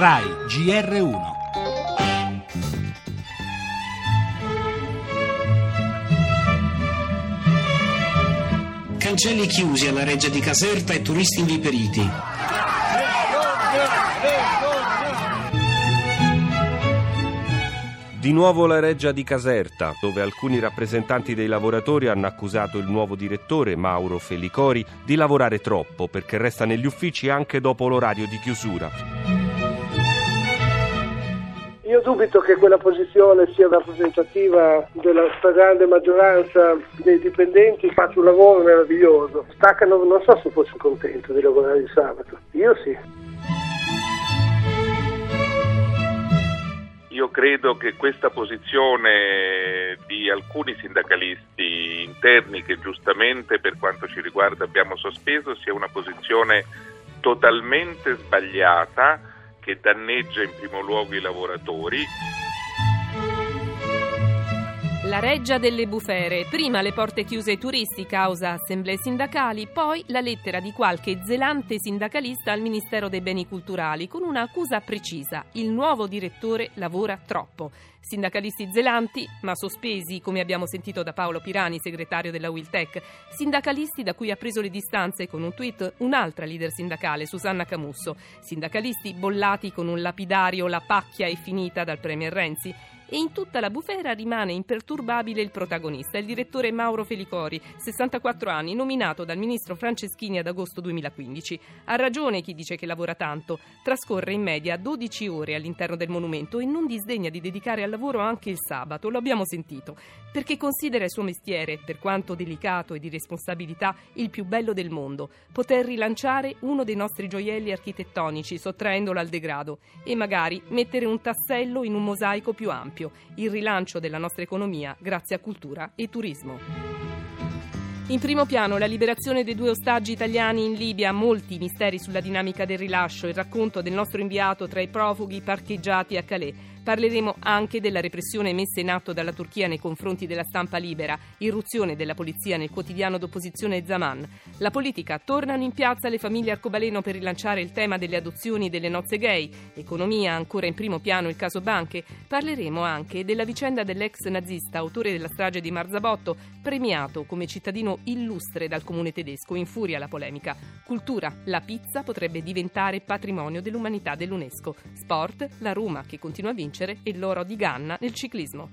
RAI GR1 Cancelli chiusi alla reggia di Caserta e turisti inviperiti. Di nuovo la reggia di Caserta, dove alcuni rappresentanti dei lavoratori hanno accusato il nuovo direttore, Mauro Felicori, di lavorare troppo perché resta negli uffici anche dopo l'orario di chiusura. Io dubito che quella posizione sia rappresentativa della stragrande maggioranza dei dipendenti, faccio un lavoro meraviglioso. Staccano, non so se fossi contento di lavorare il sabato. Io sì. Io credo che questa posizione di alcuni sindacalisti interni che giustamente per quanto ci riguarda abbiamo sospeso sia una posizione totalmente sbagliata che danneggia in primo luogo i lavoratori. La reggia delle bufere, prima le porte chiuse ai turisti causa assemblee sindacali, poi la lettera di qualche zelante sindacalista al Ministero dei Beni Culturali con un'accusa precisa. Il nuovo direttore lavora troppo. Sindacalisti zelanti, ma sospesi, come abbiamo sentito da Paolo Pirani, segretario della Wiltec. Sindacalisti da cui ha preso le distanze con un tweet un'altra leader sindacale, Susanna Camusso. Sindacalisti bollati con un lapidario La pacchia è finita dal Premier Renzi e in tutta la bufera rimane imperturbabile il protagonista, il direttore Mauro Felicori, 64 anni, nominato dal ministro Franceschini ad agosto 2015. Ha ragione chi dice che lavora tanto, trascorre in media 12 ore all'interno del monumento e non disdegna di dedicare al lavoro anche il sabato, lo abbiamo sentito, perché considera il suo mestiere, per quanto delicato e di responsabilità, il più bello del mondo, poter rilanciare uno dei nostri gioielli architettonici sottraendolo al degrado e magari mettere un tassello in un mosaico più ampio esempio il rilancio della nostra economia grazie a cultura e turismo. In primo piano la liberazione dei due ostaggi italiani in Libia, molti misteri sulla dinamica del rilascio, il racconto del nostro inviato tra i profughi parcheggiati a Calais. Parleremo anche della repressione messa in atto dalla Turchia nei confronti della stampa libera, irruzione della polizia nel quotidiano d'opposizione Zaman. La politica tornano in piazza le famiglie arcobaleno per rilanciare il tema delle adozioni e delle nozze gay. Economia, ancora in primo piano il caso banche. Parleremo anche della vicenda dell'ex nazista, autore della strage di Marzabotto, premiato come cittadino illustre dal comune tedesco. Infuria la polemica. Cultura, la pizza potrebbe diventare patrimonio dell'umanità dell'UNESCO. Sport, la Roma che continua a vincere e l'oro di Ganna nel ciclismo.